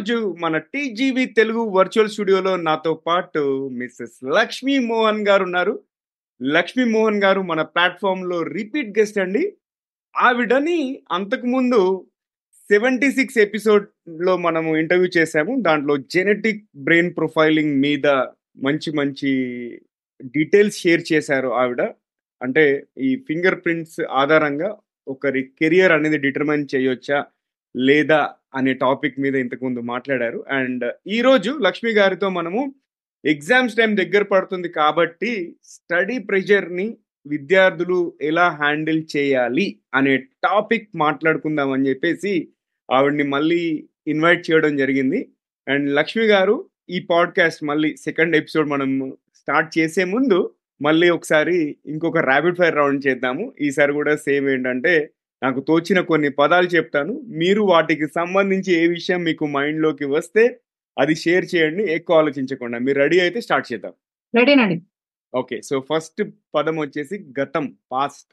ఈరోజు మన TGV Telugu virtual స్టూడియోలో నాతో పాటు మిస్సెస్ లక్ష్మీ మోహన్ గారు ఉన్నారు. లక్ష్మీ మోహన్ గారు మన ప్లాట్ఫామ్లో రిపీట్ గెస్ట్ అండి. ఆవిడని అంతకుముందు సెవెంటీ సిక్స్ ఎపిసోడ్లో మనము ఇంటర్వ్యూ చేశాము. దాంట్లో జెనెటిక్ బ్రెయిన్ ప్రొఫైలింగ్ మీద మంచి మంచి డీటెయిల్స్ షేర్ చేశారు ఆవిడ. అంటే ఈ ఫింగర్ ప్రింట్స్ ఆధారంగా ఒకరి కెరియర్ అనేది డిటర్మైన్ చేయొచ్చా? లేదా అనే టాపిక్ మీద ఇంతకుముందు మాట్లాడారు. అండ్ ఈరోజు లక్ష్మి గారితో మనము ఎగ్జామ్స్ టైం దగ్గర పడుతుంది కాబట్టి స్టడీ ప్రెషర్ని విద్యార్థులు ఎలా హ్యాండిల్ చేయాలి అనే టాపిక్ మాట్లాడుకుందాం అని చెప్పేసి ఆవిడ్ని మళ్ళీ ఇన్వైట్ చేయడం జరిగింది. అండ్ లక్ష్మి గారు ఈ పాడ్కాస్ట్ మళ్ళీ సెకండ్ ఎపిసోడ్ మనం స్టార్ట్ చేసే ముందు మళ్ళీ ఒకసారి ఇంకొక ర్యాపిడ్ ఫైర్ రౌండ్ చేద్దాము. ఈసారి కూడా సేమ్ ఏంటంటే నాకు తోచిన కొన్ని పదాలు చెప్తాను. మీరు వాటికి సంబంధించి ఏ విషయం మీకు మైండ్లోకి వస్తే అది షేర్ చేయండి ఎక్కువ ఆలోచించకుండా. మీరు రెడీ అయితే స్టార్ట్ చేద్దాం. రెడీనండి. ఓకే సో ఫస్ట్ పదం వచ్చేసి గతం పాస్ట్.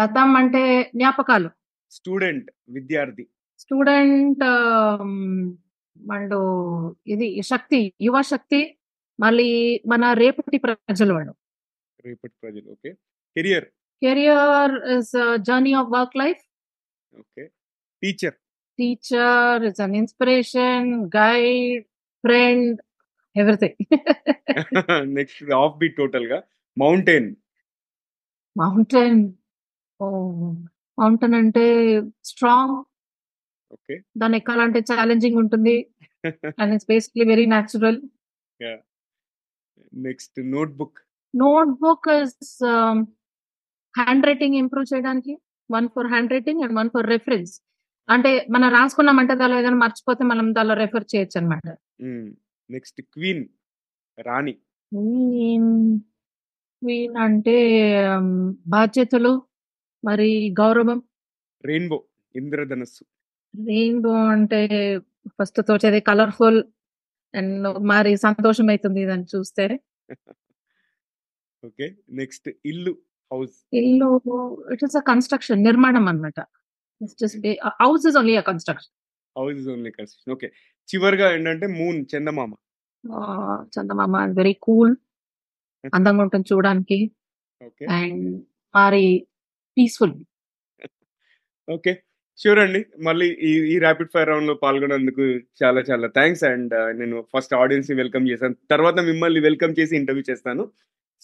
గతం అంటే జ్ఞాపకాలు. స్టూడెంట్ విద్యార్థి. స్టూడెంట్ వాళ్ళు ఇది శక్తి యువ శక్తి మళ్ళీ మన రేపటి ప్రజలు వాళ్ళు రేపటి ప్రజలు okay. Career. Career is journey of work life. Okay teacher teacher is an inspiration guide friend everything next off beat టోటల్గా మౌంటైన్ మౌంటైన్ ఓ మౌంటైన్ అంటే స్ట్రాంగ్ ఓకే దాన్ని ఎక్కాలంటే ఛాలెంజింగ్ ఉంటుంది. And it's basically very natural next notebook notebook handwriting improve చేయడానికి? One for handwriting and one for reference. అంటే మనం రాసుకున్నామంటే దానిలో ఏదైనా మర్చిపోతే మనం దానిలో రెఫర్ చేయొచ్చు అనమాట నెక్స్ట్ క్వీన్ రాణి. క్వీన్ అంటే బాధ్యతలు మరి గౌరవం. రెయిన్బో ఇంద్రధనస్సు. రెయిన్బో అంటే ఫస్ట్ తోచేది కలర్ఫుల్ అండ్ మరి సంతోషం అవుతుంది దాన్ని చూస్తే. ఓకే నెక్స్ట్ ఇల్లు. హౌస్? ఇల్లు ఇట్ ఇస్ అ కన్స్ట్రక్షన్ నిర్మాణం అనమాట house is only a construction house is only construction okay చివరిగా ఏంటంటే మూన్ చందమామ. చందమామ వెరీ కూల్ అందంగా ఉంటుంది చూడడానికి. ఓకే అండ్ మరి పీస్ఫుల్ ఓకే షూర్ అండి మళ్ళీ ఈ ఈ ర్యాపిడ్ ఫైర్ రౌండ్లో పాల్గొన్నందుకు చాలా చాలా థ్యాంక్స్ అండ్ నేను ఫస్ట్ ఆడియన్స్ని వెల్కమ్ చేశాను. తర్వాత మిమ్మల్ని వెల్కమ్ చేసి ఇంటర్వ్యూ చేస్తాను.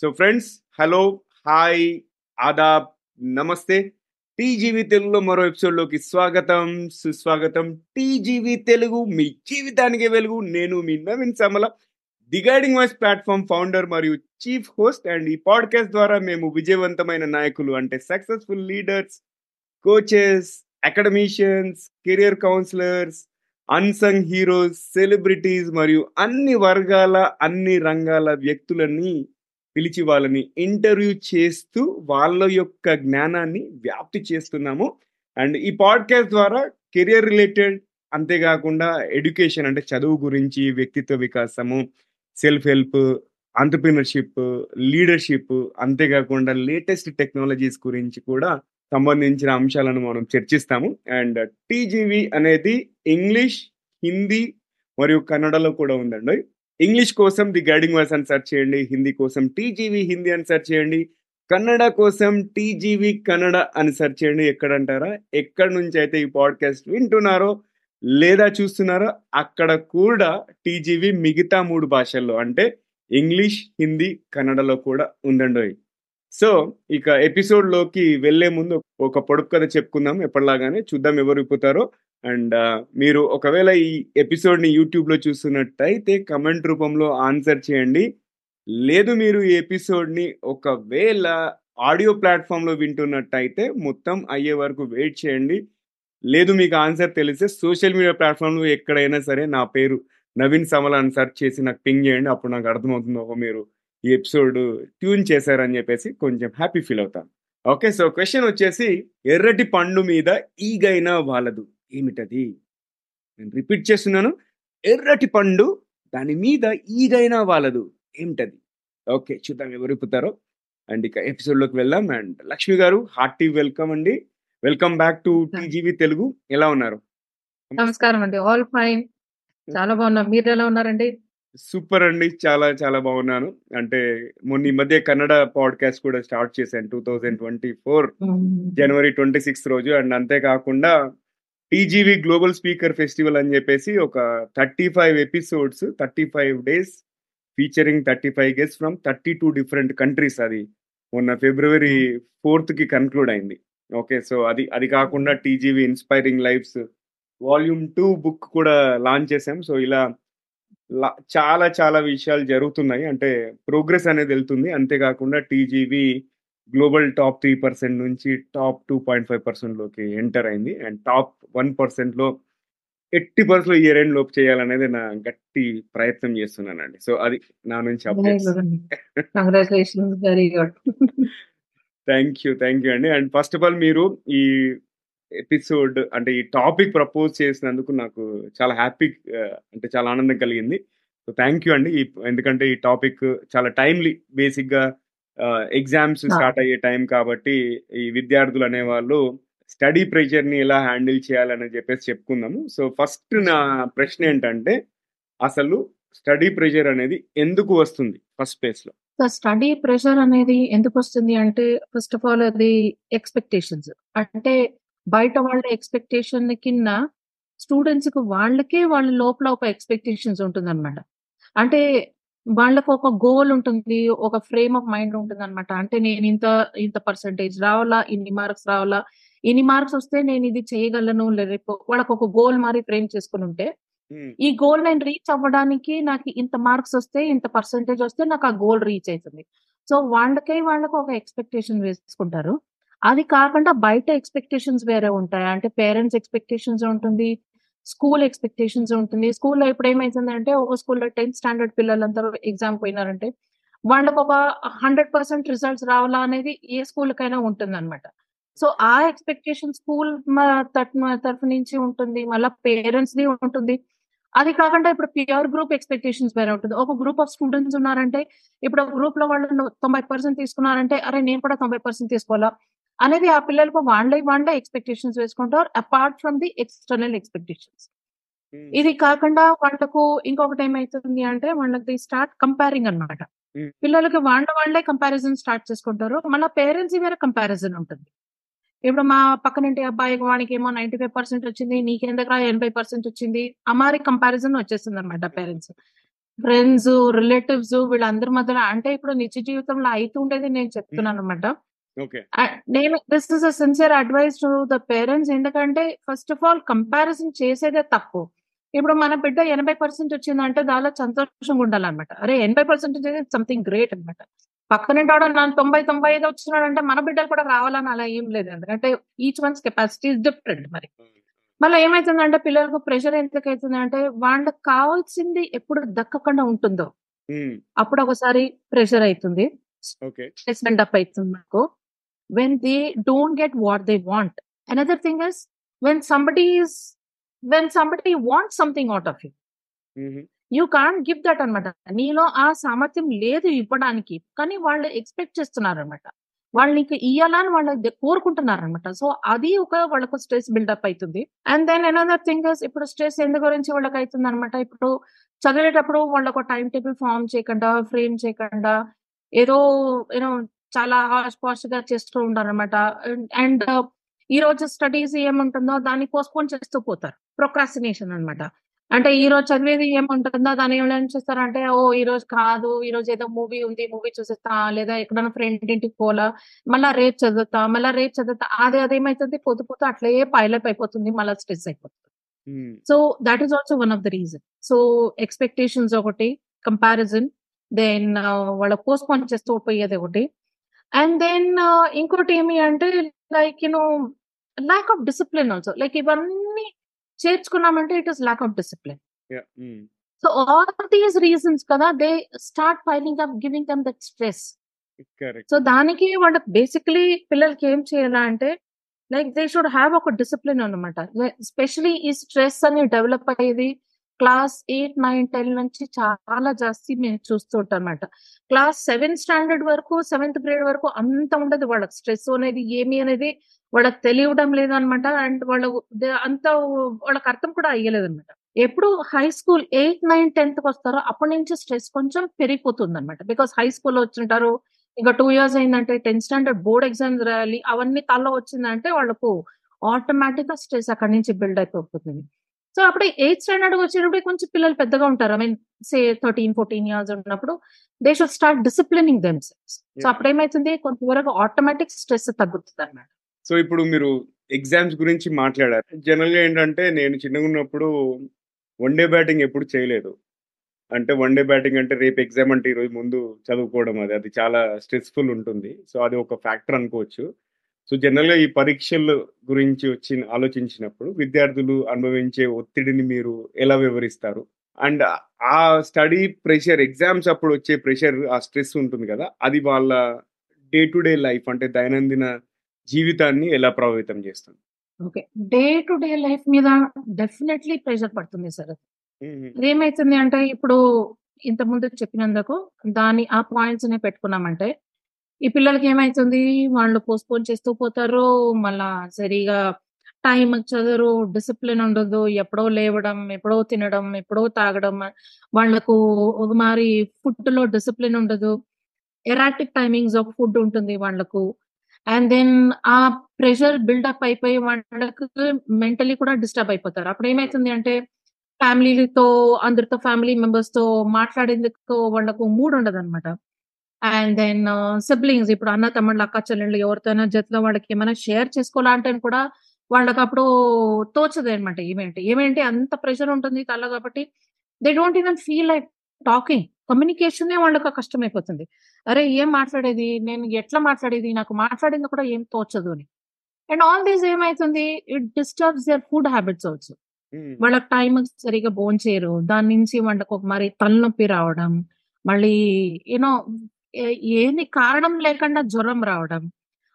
సో ఫ్రెండ్స్ హలో హాయ్ ఆదాబ్ నమస్తే. టీజీవి తెలుగులో మరో ఎపిసోడ్లోకి స్వాగతం సుస్వాగతం. టీజీవి తెలుగు మీ జీవితానికి వెలుగు. నేను మీ Naveen Samala the guiding voice platform founder మరియు చీఫ్ హోస్ట్ అండ్ ఈ పాడ్కాస్ట్ ద్వారా మేము విజయవంతమైన నాయకులు అంటే successful leaders coaches academicians career counsellors unsung heroes celebrities మరియు అన్ని వర్గాల అన్ని రంగాల వ్యక్తులని పిలిచి వాళ్ళని ఇంటర్వ్యూ చేస్తూ వాళ్ళ యొక్క జ్ఞానాన్ని వ్యాప్తి చేస్తున్నాము. అండ్ ఈ పాడ్కాస్ట్ ద్వారా కెరియర్ రిలేటెడ్ అంతేకాకుండా ఎడ్యుకేషన్ అంటే చదువు గురించి వ్యక్తిత్వ వికాసము సెల్ఫ్ హెల్ప్ ఆంటర్ప్రినర్షిప్ లీడర్షిప్ అంతేకాకుండా లేటెస్ట్ టెక్నాలజీస్ గురించి కూడా సంబంధించిన అంశాలను మనం చర్చిస్తాము. అండ్ టీజీవి అనేది ఇంగ్లీష్ హిందీ మరియు కన్నడలో కూడా ఉందండి. ఇంగ్లీష్ కోసం ది గైడింగ్ వాయిస్ అని సెర్చ్ చేయండి హిందీ కోసం టీజీవీ హిందీ అని సెర్చ్ చేయండి కన్నడ కోసం టీజీవీ కన్నడ అని సెర్చ్ చేయండి ఎక్కడంటారా? ఎక్కడి నుంచి అయితే ఈ పాడ్కాస్ట్ వింటున్నారో లేదా చూస్తున్నారో అక్కడ కూడా టీజీవీ మిగతా మూడు భాషల్లో అంటే ఇంగ్లీష్ హిందీ కన్నడలో కూడా ఉందండి సో ఇక ఎపిసోడ్లోకి వెళ్ళే ముందు ఒక పొడుపు కథ చెప్పుకుందాం. ఎప్పటిలాగానే చూద్దాం ఎవరు ఇప్పుతారో అండ్ మీరు ఒకవేళ ఈ ఎపిసోడ్ని యూట్యూబ్లో చూస్తున్నట్టయితే కమెంట్ రూపంలో ఆన్సర్ చేయండి. లేదు మీరు ఈ ఎపిసోడ్ని ఒకవేళ ఆడియో ప్లాట్ఫామ్లో వింటున్నట్టయితే మొత్తం అయ్యే వరకు వెయిట్ చేయండి. లేదు మీకు ఆన్సర్ తెలిస్తే సోషల్ మీడియా ప్లాట్ఫామ్లో ఎక్కడైనా సరే నా పేరు నవీన్ సమల్ అని సెర్చ్ చేసి నాకు పింగ్ చేయండి. అప్పుడు నాకు అర్థమవుతుంది ఒక మీరు ఈ ఎపిసోడ్ ట్యూన్ చేశారని చెప్పేసి కొంచెం హ్యాపీ ఫీల్ అవుతాను ఓకే సో క్వశ్చన్ వచ్చేసి ఎర్రటి పండు మీద ఈగైనా వాళ్ళదు ఏమిటది? నేను రిపీట్ చేస్తున్నాను. ఎర్రటి పండు దాని మీద ఈగైనా వాళ్ళదు ఏమిటది? ఓకే చూద్దాం ఎవరు ఇప్పుతారో అండ్ ఇక ఎపిసోడ్లోకి వెళ్దాం. అండ్ లక్ష్మి గారు హార్టీ వెల్కమ్ అండి. Welcome back to TGV Telugu. ఎలా ఉన్నారు? నమస్కారం అండి. All fine. చాలా బాగున్నా. మీరెలా ఉన్నారండి? సూపర్ అండి. చాలా చాలా బాగున్నాను. అంటే మొన్న ఈ మధ్య కన్నడ పాడ్‌కాస్ట్ కూడా స్టార్ట్ చేశాను. 2024 హ్మ్. జనవరి 26 రోజు. అండ్ అంతే కాకుండా టీజీవీ గ్లోబల్ స్పీకర్ ఫెస్టివల్ అని చెప్పేసి ఒక 35 episodes, 35 days featuring 35 guests from 32 different countries అది మొన్న ఫిబ్రవరి 4థ్‌కి కన్క్లూడ్ అయింది. ఓకే. సో అది అది కాకుండా TGV inspiring lives volume 2 book కూడా లాంచ్ చేసాం. సో ఇలా చాలా చాలా విషయాలు జరుగుతున్నాయి. అంటే ప్రోగ్రెస్ అనేది వెళ్తుంది. అంతే కాకుండా టీజీవీ గ్లోబల్ టాప్ 3% నుంచి టాప్ 2.5% లోకి ఎంటర్ అయింది. అండ్ టాప్ 1%లో ఎట్టి పరిస్థితిలో ఇయర్ ఎండ్ లోపు చేయాలనేది నా గట్టి ప్రయత్నం చేస్తున్నానండి. సో అది నా నుంచి. Thank you. థాంక్ యూ అండి. అండ్ ఫస్ట్ ఆఫ్ ఆల్ మీరు ఈ ఎపిసోడ్ అంటే ఈ టాపిక్ ప్రపోజ్ చేసినందుకు నాకు చాలా హ్యాపీ అంటే చాలా ఆనందం కలిగింది. సో థాంక్ యూ అండి. ఎందుకంటే ఈ టాపిక్ చాలా టైమ్‌లీ బేసిక్‌గా ఎగ్జామ్స్! స్టార్ట్ అయ్యే టైం కాబట్టి ఈ విద్యార్థులు అనేవాళ్ళు స్టడీ ప్రెషర్‌ని ఎలా హ్యాండిల్ చేయాలని చెప్పేసి చెప్పుకుందాము. సో ఫస్ట్ నా ప్రశ్న ఏంటంటే అసలు స్టడీ ప్రెషర్ అనేది ఎందుకు వస్తుంది ఫస్ట్ ప్లేస్‌లో? సో స్టడీ ప్రెషర్ అనేది ఎందుకొస్తుంది అంటే ఫస్ట్ ఆఫ్ ఆల్ అది ఎక్స్‌పెక్టేషన్స్. అంటే బయట వాళ్ళ ఎక్స్‌పెక్టేషన్ కింద స్టూడెంట్స్‌కి వాళ్ళకే వాళ్ళ లోపల ఒక ఎక్స్‌పెక్టేషన్స్ ఉంటుందన్నమాట. అంటే వాళ్ళకి ఒక గోల్ ఉంటుంది. ఒక ఫ్రేమ్ ఆఫ్ మైండ్ ఉంటుందన్నమాట. అంటే నేను ఇంత ఇంత పర్సెంటేజ్ రావాలా, ఇన్ని మార్క్స్ రావాలా, ఇన్ని మార్క్స్ వస్తే నేను ఇది చేయగలను. రేపు వాళ్ళకి ఒక గోల్ మారి ఫ్రేమ్ చేసుకొని ఉంటే. ఈ గోల్ నేను రీచ్ అవ్వడానికి నాకు ఇంత మార్క్స్ వస్తే, ఇంత పర్సెంటేజ్ వస్తే నాకు ఆ గోల్ రీచ్ అయితుంది. సో వాళ్ళకే వాళ్ళకి ఒక ఎక్స్‌పెక్టేషన్ వేసుకుంటారు. అది కాకుండా బయట ఎక్స్‌పెక్టేషన్స్ వేరే ఉంటాయి. అంటే పేరెంట్స్ ఎక్స్‌పెక్టేషన్స్ ఉంటుంది. స్కూల్ ఎక్స్‌పెక్టేషన్స్ ఉంటుంది. స్కూల్‌లో ఇప్పుడు ఏమైతుందంటే ఒక స్కూల్‌లో 10థ్ స్టాండర్డ్ పిల్లలందరూ ఎగ్జామ్ పోయినారంటే వాళ్ళకు ఒక హండ్రెడ్ పర్సెంట్ రిజల్ట్స్ రావాలా అనేది ఏ స్కూల్‌కైనా ఉంటుందన్నమాట. సో ఆ ఎక్స్‌పెక్టేషన్ స్కూల్ తరఫు నుంచి ఉంటుంది. మళ్ళా పేరెంట్స్‌ది ఉంటుంది. అది కాకుండా ఇప్పుడు ప్యూర్ గ్రూప్ ఎక్స్‌పెక్టేషన్స్ వేరే ఉంటుంది. ఒక గ్రూప్ ఆఫ్ స్టూడెంట్స్ ఉన్నారంటే ఇప్పుడు ఒక గ్రూప్‌లో వాళ్ళు 90% తీసుకున్నారంటే అరే నేను కూడా 90% తీసుకోవాలా అనేది ఆ పిల్లలకు వాళ్ళే వాళ్ళే ఎక్స్‌పెక్టేషన్స్ వేసుకుంటారు. Apart from the external expectations. ఇది కాకుండా వాళ్ళకు ఇంకొకటి ఏమైతుంది అంటే వాళ్ళకి స్టార్ట్ కంపేరింగ్ అన్నమాట. హ్మ్. పిల్లలకి వాళ్ళ వాళ్ళే కంపారిజన్ స్టార్ట్ చేసుకుంటారు. మళ్ళా పేరెంట్స్‌ది వేరే కంపారిజన్ ఉంటుంది. ఇప్పుడు మా పక్కనింటి అబ్బాయికి వాడికేమో 95% వచ్చింది. నీకెందుకురా 80% వచ్చింది. అమారి కంపారిజన్ వచ్చేసిందన్నమాట పేరెంట్స్. ఫ్రెండ్స్, రిలేటివ్స్ వీళ్ళందరి మధ్యలో అంటే ఇప్పుడు నిజ జీవితంలో అయితుండేది నేను హ్మ్. చెప్తున్నానన్నమాట. ఓకే. నేను this is a sincere advice to the parents ఎందుకంటే ఫస్ట్ ఆఫ్ ఆల్ కంపారిజన్ చేసేదే తప్పు. ఇప్పుడు మన బిడ్డ 80% వచ్చిందంటే దానిలో సంతోషంగా ఉండాలన్నమాట. అరే! 80% వచ్చేది సంథింగ్ గ్రేట్ అన్నమాట. పక్కనింటోడు నా 90, 95 వచ్చినాడంటే మన బిడ్డలు కూడా రావాలని అలా ఏం లేదు. ఎందుకంటే each one's capacity is different మరి. అవును. మళ్ళా ఏమైతుందంటే పిల్లలకు ప్రెషర్ ఎందుకైతుందంటే వాళ్ళకి కావాల్సింది ఎప్పుడు దక్కకుండా ఉంటుందో హ్మ్. అప్పుడు ఒకసారి ప్రెషర్ అయితుంది. ఓకే. స్ట్రెస్ బిల్డప్ అయితుంది నాకు. When they don't get what they want. Another thing is when somebody is when somebody wants something out of you. హుహు. యూ కాంట్ గివ్ దట్ అన్నమాట. నీలో ఆ సామర్థ్యం లేదు ఇవ్వడానికి. కానీ వాళ్ళు ఎక్స్‌పెక్ట్ చేస్తున్నారన్నమాట. వాళ్ళు నీకు ఇయ్యాలని వాళ్ళు ద కోరుకుంటున్నారన్నమాట. సో అది ఒక వాళ్ళకు స్ట్రెస్ బిల్డప్ అయితుంది. అండ్ దెన్ అనదర్ థింగ్ ఇప్పుడు స్ట్రెస్ ఎందు గురించి వాళ్ళకి అయితుందన్నమాట. ఇప్పుడు చదివేటప్పుడు వాళ్ళొక టైమ్ టేబుల్ ఫార్మ్ చేయకుండా, ఫ్రేమ్ చేయకుండా ఏదో యూ నో చాలా హాష్ పాష్‌గా చేస్తూ ఉంటారన్నమాట. అండ్ అండ్ ఈరోజు స్టడీస్ ఏముంటుందో దాన్ని పోస్ట్‌పోన్ చేస్తూ పోతారు. ప్రొక్రాస్టినేషన్ అన్నమాట. అంటే ఈరోజు చదివేది ఏముంటుందో దాన్ని వీళ్ళు ఏం చేస్తారంటే ఓహ్! ఈరోజు కాదు. ఈరోజు ఏదో మూవీ ఉంది. మూవీ చూసేస్తా. లేదా ఎక్కడైనా ఫ్రెండ్ ఇంటికి పోలా. మళ్ళా రేపు చదువుతా. మళ్ళా రేపు చదువుతా. అది అదేమైతుంది పొద్దు పొద్దు అట్లే పైలప్ అయిపోతుంది. మళ్ళా స్ట్రెస్ అయిపోతుంది. So that is also one of the reason. So expectations ఒకటి, కంపారిజన్ దెన్ వాళ్ళ పోస్ట్‌పోన్ చేస్తూ పోయేది ఒకటి. అండ్ దెన్ ఇంకోటి ఏమి అంటే like you know lack of discipline also. Like ఇవన్నీ చేర్చుకున్నామంటే it is lack of discipline. So all these reasons కదా they start piling up giving them that stress. So దానికి వాళ్ళకి బేసికల్లీ పిల్లలకి ఏం చేయాలా అంటే లైక్ దే షుడ్ హావ్ ఒక discipline అన్నమాట. ఎస్పెషల్లీ ఈ స్ట్రెస్ అని డెవలప్ అయ్యేది క్లాస్ 8, 9, 10 నుంచి చాలా జాస్తి మేము చూస్తుంటాం అన్నమాట. క్లాస్ సెవెన్ స్టాండర్డ్ వరకు, సెవెంత్ గ్రేడ్ వరకు అంత ఉండదు వాళ్ళకి. స్ట్రెస్ అనేది ఏమి అనేది వాళ్ళకి తెలియడం లేదన్నమాట. అండ్ వాళ్ళ అంత వాళ్ళకి అర్థం కూడా అయ్యలేదు అనమాట ఎప్పుడు high school eighth nine tenth వస్తారో అప్పటి నుంచి స్ట్రెస్ కొంచెం పెరిగిపోతుంది అనమాట బికాస్ హై స్కూల్ వచ్చింటారు ఇంకా టూ ఇయర్స్ అయిందంటే టెన్త్ స్టాండర్డ్ బోర్డ్ ఎగ్జామ్స్ రాయాలి అవన్నీ తల్లో వచ్చిందంటే వాళ్ళకు ఆటోమేటిక్గా స్ట్రెస్ అక్కడి నుంచి బిల్డ్ అయిపోతుంది సో అప్పుడు ఎయిత్ స్టాండర్డ్ వచ్చేటప్పుడు కొంచెం పిల్లలు పెద్దగా ఉంటారు. I mean say thirteen fourteen years ఉన్నప్పుడు they should start disciplining them so. అప్పుడు ఏమైతుంది కొంతవరకు ఆటోమేటిక్ స్ట్రెస్ తగ్గుతుంది అనమాట సో ఇప్పుడు మీరు ఎగ్జామ్స్ గురించి మాట్లాడారు. జనరల్గా ఏంటంటే నేను చిన్నగా ఉన్నప్పుడు వన్ డే బ్యాటింగ్ ఎప్పుడు చేయలేదు. అంటే వన్ డే బ్యాటింగ్ అంటే రేపు ఎగ్జామ్ అంటే ఈరోజు ముందు చదువుకోవడం అది అది చాలా స్ట్రెస్ఫుల్ ఉంటుంది. సో అది ఒక ఫ్యాక్టర్ అనుకోవచ్చు. సో జనరల్గా ఈ పరీక్షల గురించి వచ్చి ఆలోచించినప్పుడు విద్యార్థులు అనుభవించే ఒత్తిడిని మీరు ఎలా వివరిస్తారు? అండ్ ఆ స్టడీ ప్రెషర్ ఎగ్జామ్స్ అప్పుడు వచ్చే ప్రెషర్ ఆ స్ట్రెస్ ఉంటుంది కదా అది వాళ్ళ డే టు డే లైఫ్ అంటే దైనందిన జీవితాన్ని ఎలా ప్రభావితం చేస్తుంది? Okay. Day to day life మీద డెఫినెట్లీ ప్రెషర్ పడుతుంది సార్ అదేమైతుంది అంటే ఇప్పుడు ఇంత ముందు చెప్పినందుకు దాని ఆ పాయింట్స్ నే పెట్టుకున్నామంటే ఈ పిల్లలకి ఏమైతుంది? వాళ్ళు పోస్ట్పోన్ చేస్తూ పోతారు మళ్ళా సరిగా టైం చదవరు డిసిప్లిన్ ఉండదు ఎప్పుడో లేవడం ఎప్పుడో తినడం ఎప్పుడో తాగడం వాళ్ళకు ఒక మారి ఫుడ్లో డిసిప్లిన్ ఉండదు. ఎరాటిక్ టైమింగ్స్ ఆఫ్ ఫుడ్ ఉంటుంది వాళ్ళకు. అండ్ దెన్ ఆ ప్రెషర్ బిల్డప్ అయిపోయి వాళ్ళకు మెంటలీ కూడా డిస్టర్బ్ అయిపోతారు. అప్పుడు ఏమైతుంది అంటే ఫ్యామిలీతో అందరితో ఫ్యామిలీ మెంబర్స్తో మాట్లాడేందుకు వాళ్ళకు మూడ్ ఉండదు అనమాట అండ్ దెన్ సిబ్లింగ్స్ ఇప్పుడు అన్న తమ్ముళ్ళు అక్క చెల్లెళ్ళు ఎవరితోనైనా జతలో వాళ్ళకి ఏమైనా షేర్ చేసుకోవాలంటే కూడా వాళ్ళకి అప్పుడు తోచదు అనమాట ఏమేంటి ఏమేంటి అంత ప్రెషర్ ఉంటుంది తల కాబట్టి they don't even feel like talking communication వాళ్ళకి కష్టమైపోతుంది అరే ఏం మాట్లాడేది? నేను ఎట్లా మాట్లాడేది? నాకు మాట్లాడింది కూడా ఏం తోచదు అని. అండ్ ఆల్ దీస్ ఏమైతుంది? It disturbs their food habits also వాళ్ళకి టైం సరిగా బోన్ చేయరు దాని నుంచి వాళ్ళకి ఒక మరి తలనొప్పి రావడం. మళ్ళీ యూనో ఏది కారణం లేకుండా జ్వరం రావడం.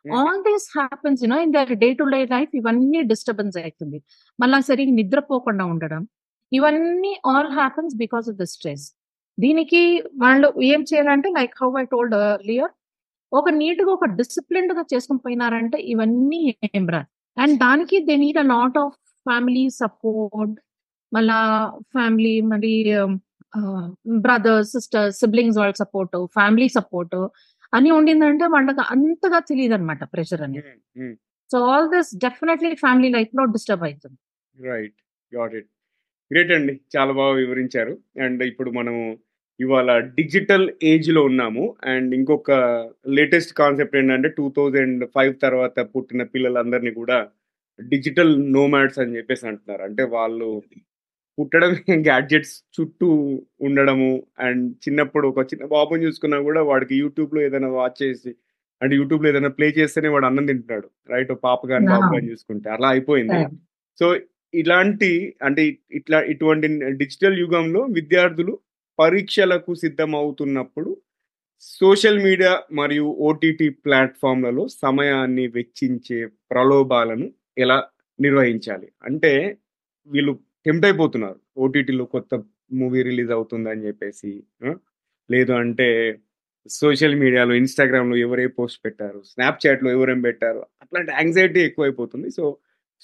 All these happens you know in their day to day life ఇవన్నీ డిస్టర్బెన్స్ అవుతుంది మళ్ళీ సరిగ్గా నిద్రపోకుండా ఉండడం. ఇవన్నీ all happens because of the stress దీనికి వాళ్ళు ఏం చేయాలంటే like how I told Lear ఒక నీట్గా ఒక డిసిప్లిన్డ్గా చేసుకుని పోయినారంటే ఇవన్నీ ఏం రా అండ్ దానికి they need a lot of family support మళ్ళా ఫ్యామిలీ మళ్ళీ బ్రదర్స్ సిస్టర్స్ సిబ్లింగ్స్ వాళ్ళ సపోర్ట్ ఫ్యామిలీ సపోర్ట్ అని ఉండిందంటే వాళ్ళకి అంతగా తెలియదు అనమాట ప్రెషర్ అనేది so all this definitely family లైఫ్లో డిస్టర్బ్ అవుతుంది రైట్ గాట్ ఇట్ గ్రేట్ అండి. చాలా బాగా వివరించారు. అండ్ ఇప్పుడు మనము ఇవాళ డిజిటల్ ఏజ్లో ఉన్నాము. అండ్ ఇంకొక లేటెస్ట్ కాన్సెప్ట్ ఏంటంటే టూ థౌజండ్ ఫైవ్ తర్వాత పుట్టిన పిల్లలందరినీ కూడా డిజిటల్ నోమాడ్స్ అని చెప్పేసి అంటున్నారు. అంటే వాళ్ళు పుట్టడం గ్యాడ్జెట్స్ చుట్టూ ఉండడము. అండ్ చిన్నప్పుడు ఒక చిన్న బాబుని చూసుకున్నా కూడా వాడికి యూట్యూబ్లో ఏదైనా వాచ్ చేసి అంటే యూట్యూబ్లో ఏదైనా ప్లే చేస్తేనే వాడు అన్నం తింటున్నాడు. రైట్ పాప కానీ బాబు కానీ చూసుకుంటే. అలా అయిపోయింది. సో ఇలాంటి అంటే ఇట్లా ఇటువంటి డిజిటల్ యుగంలో విద్యార్థులు పరీక్షలకు సిద్ధమవుతున్నప్పుడు సోషల్ మీడియా మరియు ఓటీటీ ప్లాట్ఫామ్లలో సమయాన్ని వెచ్చించే ప్రలోభాలను ఎలా నిర్వహించాలి? అంటే వీళ్ళు టెంప్ట్ అయిపోతున్నారు. ఓటీటీలో కొత్త మూవీ రిలీజ్ అవుతుందని చెప్పేసి లేదు అంటే సోషల్ మీడియాలో ఇన్స్టాగ్రామ్లో ఎవరే పోస్ట్ పెట్టారు స్నాప్చాట్లో ఎవరేం పెట్టారు అట్లాంటి యాంగ్జైటీ ఎక్కువైపోతుంది. సో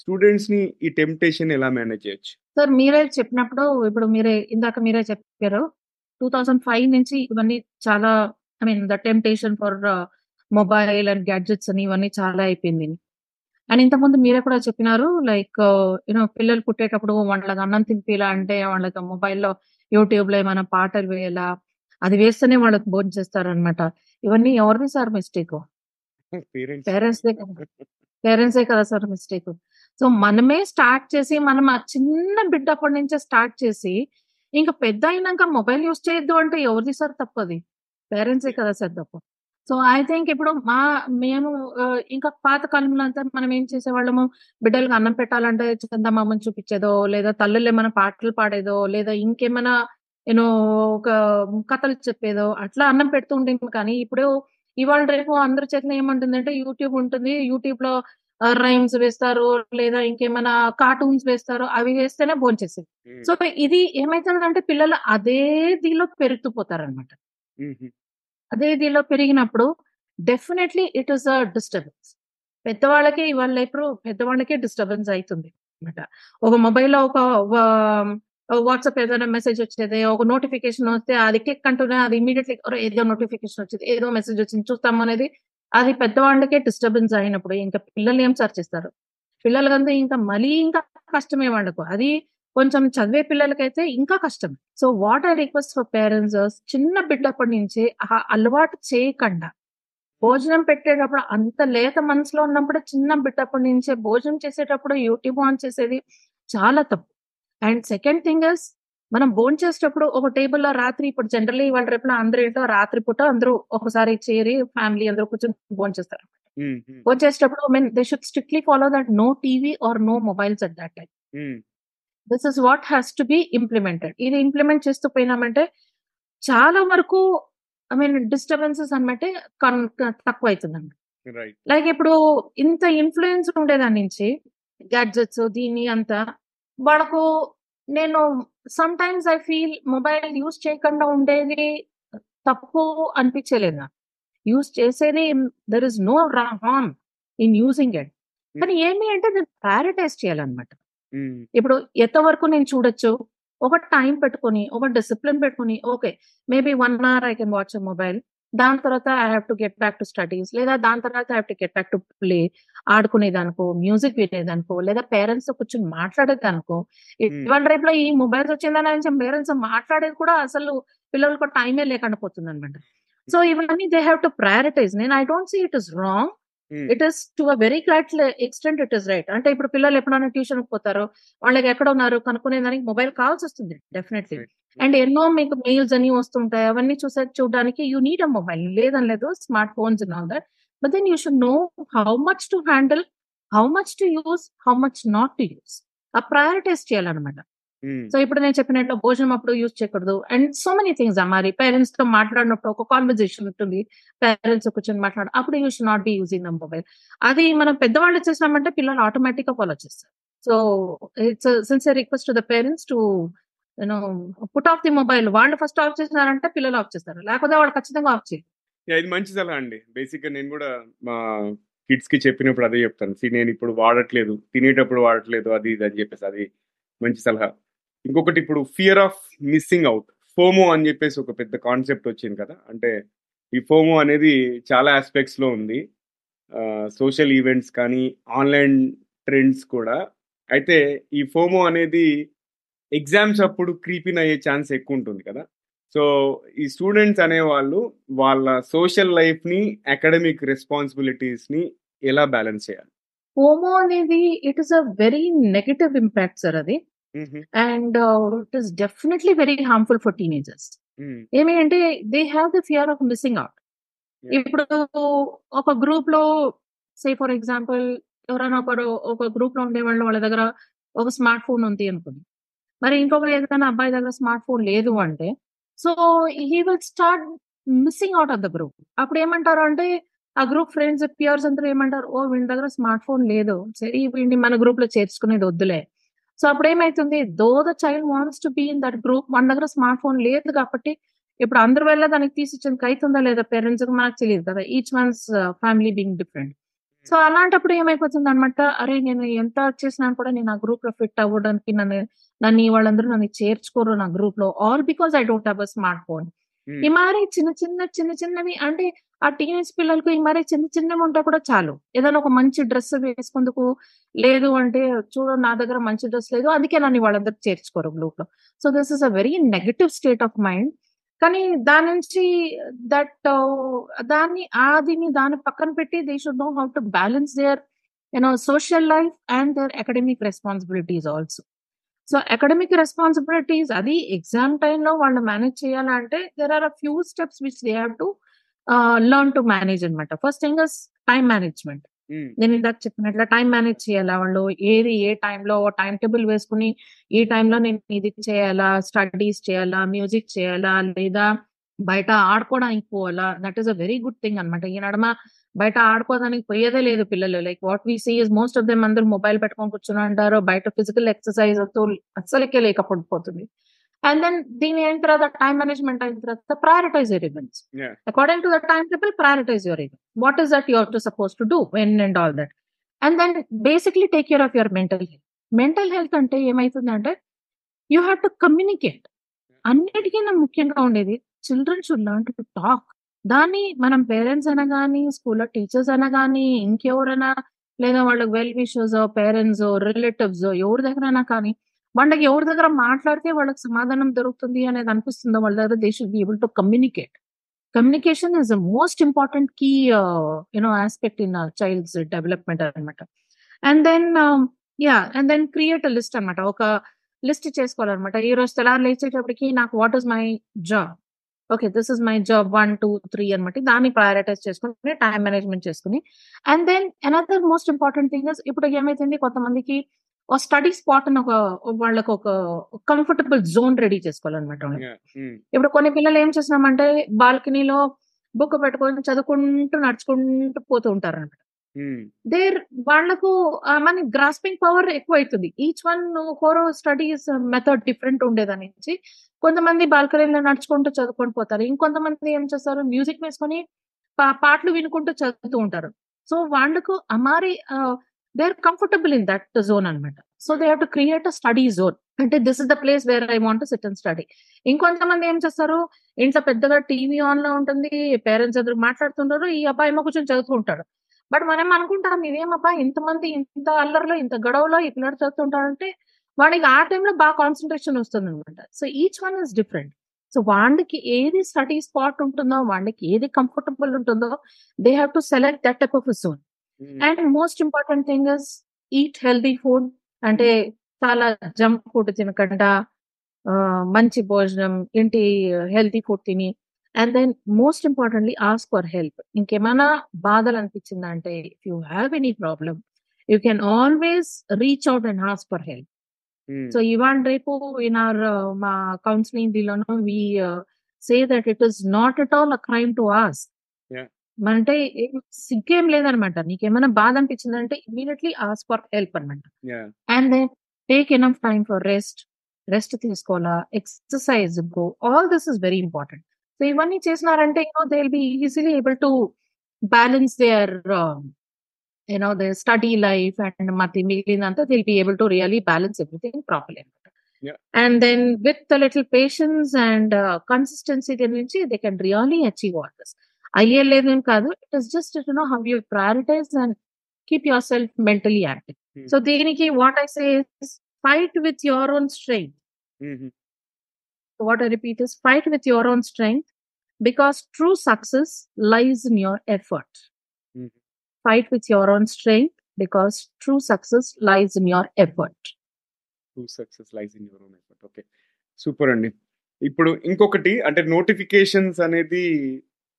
స్టూడెంట్స్ని ఈ టెంప్టేషన్ ఎలా మేనేజ్ చేయొచ్చు? సార్ మీరే చెప్పినప్పుడు ఇప్పుడు మీరే ఇందాక మీరే చెప్పారు. టూ థౌజండ్ ఫైవ్ నుంచి ఇవన్నీ చాలా I mean the temptation for mobile and gadgets అని ఇవన్నీ చాలా అయిపోయింది. అండ్ ఇంతకుముందు మీరే కూడా చెప్పినారు లైక్ యూనో పిల్లలు పుట్టేటప్పుడు వాళ్ళకి అన్నం తినిపిలా అంటే వాళ్ళకి మొబైల్లో యూట్యూబ్లో ఏమైనా పాటలు వేయాలా? అది వేస్తేనే వాళ్ళకి భోజనం చేస్తారు అనమాట ఇవన్నీ ఎవరిది సార్ మిస్టేక్? పేరెంట్స్. పేరెంట్సే కదా. Sir mistake. సో మనమే స్టార్ట్ చేసి మనం ఆ చిన్న బిడ్డ అప్పటి నుంచే స్టార్ట్ చేసి ఇంకా పెద్ద అయినాక మొబైల్ యూస్ చేయొద్దు అంటే ఎవరిది సార్ తప్పది పేరెంట్సే కదా సార్ తప్పు. సో ఐ థింక్ ఇప్పుడు మా మేము ఇంకా పాత కాలంలో అంతా మనం ఏం చేసేవాళ్ళము? బిడ్డలకు అన్నం పెట్టాలంటే చందమామని చూపించేదో లేదా తల్లులు ఏమైనా పాటలు పాడేదో లేదా ఇంకేమైనా యూనో ఒక కథలు చెప్పేదో అట్లా అన్నం పెడుతూ ఉండేము కానీ ఇప్పుడు ఇవాళ రేపు అందరి చేతిలో ఏమంటుందంటే యూట్యూబ్ ఉంటుంది. యూట్యూబ్లో రైమ్స్ వేస్తారు లేదా ఇంకేమైనా కార్టూన్స్ వేస్తారు అవి వేస్తేనే భోంచేసేది. సో ఇది ఏమైతుందంటే పిల్లలు అదే దీనిలో పెరుగుతూ పోతారనమాట అదే దీనిలో పెరిగినప్పుడు definitely it is a disturbance పెద్దవాళ్ళకి ఇవాళ ఇప్పుడు పెద్దవాళ్ళకే డిస్టర్బెన్స్ అవుతుంది అనమాట ఒక మొబైల్లో ఒక వాట్సాప్ ఏదైనా మెసేజ్ వచ్చేది ఒక నోటిఫికేషన్ వస్తే అది క్లిక్ అంటూనే అది ఇమీడియట్లీ ఏదో నోటిఫికేషన్ వచ్చింది ఏదో మెసేజ్ వచ్చింది చూస్తాం అనేది అది పెద్దవాళ్ళకే డిస్టర్బెన్స్ అయినప్పుడు ఇంకా పిల్లలు ఏం సర్చ్ చేస్తారు పిల్లలకంతా ఇంకా మళ్ళీ ఇంకా కష్టమే వాళ్ళకు. అది కొంచెం చదివే పిల్లలకైతే ఇంకా కష్టం. So what I request for parents చిన్న బిడ్డప్పటి నుంచి ఆ అలవాటు చేయకుండా భోజనం పెట్టేటప్పుడు అంత లేత మనసులో ఉన్నప్పుడు చిన్న బిడ్డప్పటి నుంచే భోజనం చేసేటప్పుడు యూట్యూబ్ ఆన్ చేసేది చాలా తప్పు. అండ్ సెకండ్ థింగ్ ఇస్ మనం భోజనం చేసేటప్పుడు ఒక టేబుల్లో రాత్రి ఇప్పుడు జనరల్లీ వాళ్ళ రేపు అందరూ ఏంటో రాత్రి పూట అందరూ ఒకసారి చేరి ఫ్యామిలీ అందరూ కూర్చొని భోజనం చేస్తారు భోజనం చేసేటప్పుడు mean they should strictly follow that no TV or no mobiles at that time this is what has to be implemented ఇది ఇంప్లిమెంట్ చేస్తూ పోయినామంటే చాలా వరకు ఐ మీన్ డిస్టర్బెన్సెస్ అనమాట తక్కువ అవుతుందండి లైక్ ఇప్పుడు ఇంత ఇన్ఫ్లుయెన్స్ ఉండేదాని నుంచి గ్యాడ్జెట్స్ దీన్ని అంతా వాళ్ళకు నేను sometimes I feel mobile use చేయకుండా ఉండేది తప్పు అనిపించలేదు నాకు. యూజ్ చేసేది there is no harm in using it కానీ ఏమి అంటే దాన్ని ప్రయారిటైజ్ చేయాలన్నమాట. ఉమ్, ఇప్పుడు ఎంతవరకు నేను చూడొచ్చు? ఒక టైం పెట్టుకొని ఒక డిసిప్లిన్ పెట్టుకొని okay maybe one hour I can watch mobile. దాని తర్వాత I have to get back to studies. లేదా దాని తర్వాత I have to get back to play ఆడుకునేదానికో music వినేదానికో లేదా పేరెంట్స్తో కూర్చొని మాట్లాడేదానికో. ఇవాళ రేపులో ఈ మొబైల్స్ వచ్చిందని పేరెంట్స్ మాట్లాడేది కూడా అసలు పిల్లలకు టైమే లేకుండా పోతుంది అనమాట సో ఇవన్నీ దే హ్యావ్ టు ప్రయారిటైజ్. నేను I don't see it is wrong it is to a very great extent it is right అంటే ఇప్పుడు పిల్లలు ఎప్పుడైనా ట్యూషన్ పోతారో వాళ్ళకి ఎక్కడ ఉన్నారు కనుక్కునే దానికి మొబైల్ కావాల్సి వస్తుంది డెఫినెట్లీ. అండ్ ఎన్నో మీకు మెయిల్స్ అని వస్తుంటాయి అవన్నీ చూసే చూడడానికి యూ నీడ్ అ మొబైల్ లేదని లేదు smartphones all that but then you should know how much to handle how much to use how much not to use ఆ ప్రయారిటైజ్ చేయాలన్నమాట. సో ఇప్పుడు నేను చెప్పినట్లు భోజనం అప్పుడు యూజ్ చేయకూడదు. అండ్ సో మెనీ థింగ్స్ మరి. పేరెంట్స్తో మాట్లాడినప్పుడు ఒక కాన్వర్జేషన్ ఉంటుంది. పేరెంట్స్ కూర్చొని మాట్లాడు అప్పుడు you should not be using the mobile అది మనం పెద్దవాళ్ళు చేసినామంటే పిల్లలు ఆటోమేటిక్గా ఫాలో చేస్తారు. So it's sincere request to the parents to you know put off the mobile వాళ్ళు ఫస్ట్ ఆఫ్ చేసినారంటే పిల్లలు ఆఫ్ చేస్తారు. లేకపోతే వాళ్ళు ఖచ్చితంగా ఆఫ్ చేయరు. యా, ఇది మంచి సలహా అండి. బేసిక్గా నేను కూడా మా కిడ్స్కి చెప్పినప్పుడు అదే చెప్తాను. నేను ఇప్పుడు వాడట్లేదు. తినేటప్పుడు వాడట్లేదు. అది ఇది అని చెప్పేసి అది మంచి సలహా. ఇంకొకటి ఇప్పుడు fear of missing out FOMO అని చెప్పేసి ఒక పెద్ద కాన్సెప్ట్ వచ్చింది కదా. అంటే ఈ ఫోమో అనేది చాలా ఆస్పెక్ట్స్లో ఉంది. సోషల్ ఈవెంట్స్ కానీ ఆన్లైన్ ట్రెండ్స్ కూడా. అయితే ఈ ఫోమో అనేది ఎగ్జామ్స్ అప్పుడు క్రీపిన్ అయ్యే ఛాన్స్ ఎక్కువ ఉంటుంది కదా. సో ఈ స్టూడెంట్స్ అనేవాళ్ళు వాళ్ళ సోషల్ లైఫ్ని అకాడమిక్ రెస్పాన్సిబిలిటీస్ని ఎలా బ్యాలెన్స్ చేయాలి? ఫోమో అనేది it is a very negative impact sir అది. And it is definitely very harmful for teenagers ఏమి అంటే they have the fear of missing out. ఇప్పుడు ఒక గ్రూప్లో సే ఫర్ ఎగ్జాంపుల్ ఎవరైనా ఒకరు ఒక గ్రూప్లో ఉండేవాళ్ళు వాళ్ళ దగ్గర ఒక స్మార్ట్ ఫోన్ ఉంది అనుకుంది మరి ఇంకొక ఏదైనా అబ్బాయి దగ్గర స్మార్ట్ ఫోన్ లేదు అంటే so he will start missing out of the group అప్పుడు ఏమంటారు అంటే ఆ గ్రూప్ ఫ్రెండ్స్ పియర్స్ అందరూ ఏమంటారు ఓ వీళ్ళ దగ్గర స్మార్ట్ ఫోన్ లేదు. సరే వీడిని మన గ్రూప్లో చేర్చుకునేది వద్దులే. సో అప్పుడు ఏమైతుంది though the child wants to be in that group మన దగ్గర స్మార్ట్ ఫోన్ లేదు కాబట్టి ఇప్పుడు అందరు వెళ్ళ దానికి తీసి ఇచ్చేందుకు అవుతుందా లేదా పేరెంట్స్ మనకు తెలియదు కదా. Each one's family being different so అలాంటప్పుడు ఏమైపోతుంది అనమాట అరే నేను ఎంత చేసినా కూడా నేను ఆ గ్రూప్లో ఫిట్ అవ్వడానికి నన్ను నన్ను ఈ వాళ్ళందరూ నన్ను చేర్చుకోరు నా గ్రూప్లో. All because I don't have a smartphone ఈ మరి చిన్న చిన్న చిన్న చిన్నవి అంటే ఆ టీనేజ్ పిల్లలకు ఈ మరి చిన్న చిన్నవి ఉంటే కూడా చాలు. ఏదైనా ఒక మంచి డ్రెస్ వేసుకుందుకు లేదు అంటే చూడు నా దగ్గర మంచి డ్రెస్ లేదు అందుకే నన్ను వాళ్ళందరూ చేర్చుకోరు గ్రూప్లో so this is a very negative state of mind కానీ దాని నుంచి దట్ uh, దాన్ని ఆదిని దాన్ని పక్కన పెట్టి they should know how to balance their you know social life and their academic responsibilities also so academic responsibilities అది ఎగ్జామ్ టైంలో వాళ్ళు మేనేజ్ చేయాలంటే there are a few steps which they have to learn to manage అనమాట first thing is time management నేను ఇందాక చెప్పినట్లు time manage చేయాలా వాళ్ళు? ఏది ఏ టైంలో టైం టేబుల్ వేసుకుని ఈ టైంలో నేను ఇది చేయాలా? స్టడీస్ చేయాలా? మ్యూజిక్ చేయాలా? లేదా బయట ఆడుకోవడానికి పోవాలా? That is a very good thing అనమాట ఈ నడమ బయట ఆడుకోవడానికి పోయేదే లేదు పిల్లలు. Like what we see is most of them అందరూ మొబైల్ పెట్టుకొని కూర్చుని అంటారు బయట ఫిజికల్ ఎక్సర్సైజ్తో అస్సలకే లేకపోతుంది అండ్ దెన్ దీని అయిన తర్వాత టైం మేనేజ్మెంట్ అయిన తర్వాత prioritize your events. According to the timetable prioritize your event what is that you're to suppose to do when and all that and then basically take care of your mental health mental health అంటే ఏమైతుందంటే you have to communicate అన్నిటికన్నా ముఖ్యంగా ఉండేది children should learn to talk దాన్ని మనం parents అయినా కానీ స్కూల్లో టీచర్స్ అయినా కానీ ఇంకెవరైనా లేదా వాళ్ళకి వెల్ విషర్స్ పేరెంట్స్ రిలేటివ్స్ ఎవరి దగ్గరైనా కానీ వాళ్ళకి ఎవరి దగ్గర మాట్లాడితే వాళ్ళకి సమాధానం దొరుకుతుంది అనేది అనిపిస్తుందో వాళ్ళ దగ్గర they should be able to communicate communication is the most important key you know aspect in child's development అనమాట and then yeah and then create list అనమాట ఒక లిస్ట్ చేసుకోవాలన్నమాట. ఈ రోజు తెల్లారు లేచేటప్పటికి నాకు what is my job okay this is my job one two three అనమాట దాన్ని ప్రయారిటైజ్ చేసుకుని టైం మేనేజ్మెంట్ చేసుకుని. And then another most important thing is ఇప్పుడు ఏమైతుంది? కొంతమందికి ఒక స్టడీ స్పాట్ అని ఒక వాళ్ళకి ఒక కంఫర్టబుల్ జోన్ రెడీ చేసుకోవాలన్నమాట వాళ్ళకి. Yeah. Mm. ఇప్పుడు కొన్ని పిల్లలు ఏం చేస్తున్నామంటే బాల్కనీలో బుక్ పెట్టుకొని చదువుకుంటూ నడుచుకుంటూ పోతూ ఉంటారు అనమాట Mm. దేర్ వాళ్ళకు మన గ్రాస్పింగ్ పవర్ ఎక్కువ అవుతుంది ఈచ్ వన్ కోరో స్టడీస్ మెథడ్ డిఫరెంట్ ఉండేదాని నుంచి కొంతమంది బాల్కనీలో నడుచుకుంటూ చదువుకొని పోతారు ఇంకొంతమంది ఏం చేస్తారు మ్యూజిక్ వేసుకొని పాటలు వినుకుంటూ చదువుతూ ఉంటారు సో వాళ్ళకు అమారి they are comfortable in that zone అనమాట so they have to create a study zone అంటే this is the place where I want sit and study ఇంకొంతమంది ఏం చేస్తారు? ఇంట్లో పెద్దగా టీవీ ఆన్లో ఉంటుంది పేరెంట్స్ ఎదురు మాట్లాడుతుంటారు ఈ అబ్బాయి ఏమో కూర్చొని చదువుతుంటాడు. బట్ మనం అనుకుంటాం ఇదేమబ్బా ఇంతమంది ఇంత అల్లరిలో ఇంత గొడవలో ఈ పిల్లడు చదువుతుంటాడంటే వాడికి ఆ టైంలో బాగా కాన్సన్ట్రేషన్ వస్తుంది అనమాట so each one is different so వాడికి ఏది స్టడీ స్పాట్ ఉంటుందో వాడికి ఏది కంఫర్టబుల్ ఉంటుందో they have to select that type of zone and most important thing is eat healthy food అంటే చాలా జంక్ ఫుడ్ తినకుండా మంచి భోజనం ఇంటి హెల్తీ ఫుడ్ తిని. And then most importantly ask for help ఇంకేమైనా బాధలు అనిపించిందా అంటే if you have any problem you can always reach out and ask for help. So ఇవాళ రేపు ఇన్ ఆర్ మా counselling దీనిలోనూ we say that it is not at all a crime to ask Yeah. అంటే సిగ్గేం లేదనమాట. నీకేమైనా బాధ అనిపించిందంటే immediately ask for help అనమాట. And then take enough time for rest. Rest తీసుకోవాలా? Exercise go. All this is very important. So ఇవన్నీ చేసినారంటే you know they will be easily able to balance their you know they study life and మతి మిగిలినంతా will be able to really balance everything properly అనమాట. And then with little patience and consistency దీని నుంచి they can really achieve all this. అయ్యే లేదు ఏం కాదు it is just you know how you prioritize and keep yourself mentally active Hmm. So దీనికి what I say fight with your own strength Mhm. what I repeat is fight with your own strength because true success lies in your effort. Mhm. Fight with your own strength because true success lies in your effort. True success lies in your own effort okay super అండి ఇప్పుడు ఇంకొకటి అంటే notifications అనేది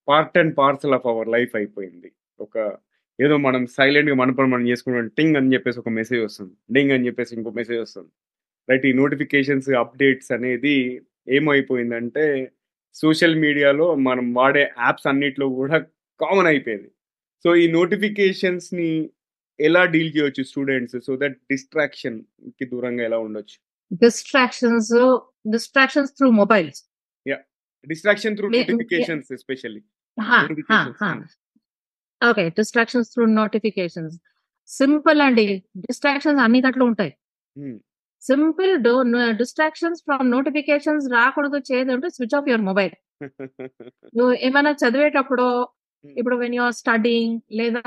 part and parcel of our life అయిపోయింది. ఒక ఏదో మనం సైలెంట్గా మన పని మనం చేసుకుంటాం టింగ్ అని చెప్పేసి ఒక మెసేజ్ వస్తుంది. డింగ్ అని చెప్పేసి ఇంకో మెసేజ్ వస్తుంది. రైట్ ఈ నోటిఫికేషన్స్ అప్డేట్స్ అనేది ఏమైపోయిందంటే సోషల్ మీడియాలో మనం వాడే యాప్స్ అన్నిట్లో కూడా కామన్ అయిపోయింది. సో ఈ నోటిఫికేషన్స్ని ఎలా డీల్ చేయొచ్చు స్టూడెంట్స్ సో దట్ డిస్ట్రాక్షన్కి దూరంగా ఎలా ఉండొచ్చు? Distractions, uh, distractions through mobiles. Distraction through notifications especially. Okay distractions through notifications simple అండి డిస్ట్రాక్షన్స్ అన్ని దాంట్లో ఉంటాయి. సింపుల్ డిస్ట్రాక్షన్స్ ఫ్రమ్ నోటిఫికేషన్స్ రాకూడదు చేయదంటే స్విచ్ ఆఫ్ యువర్ మొబైల్ నువ్వు ఏమైనా చదివేటప్పుడు ఇప్పుడు వెన్ యూఆర్ స్టడింగ్ లేదా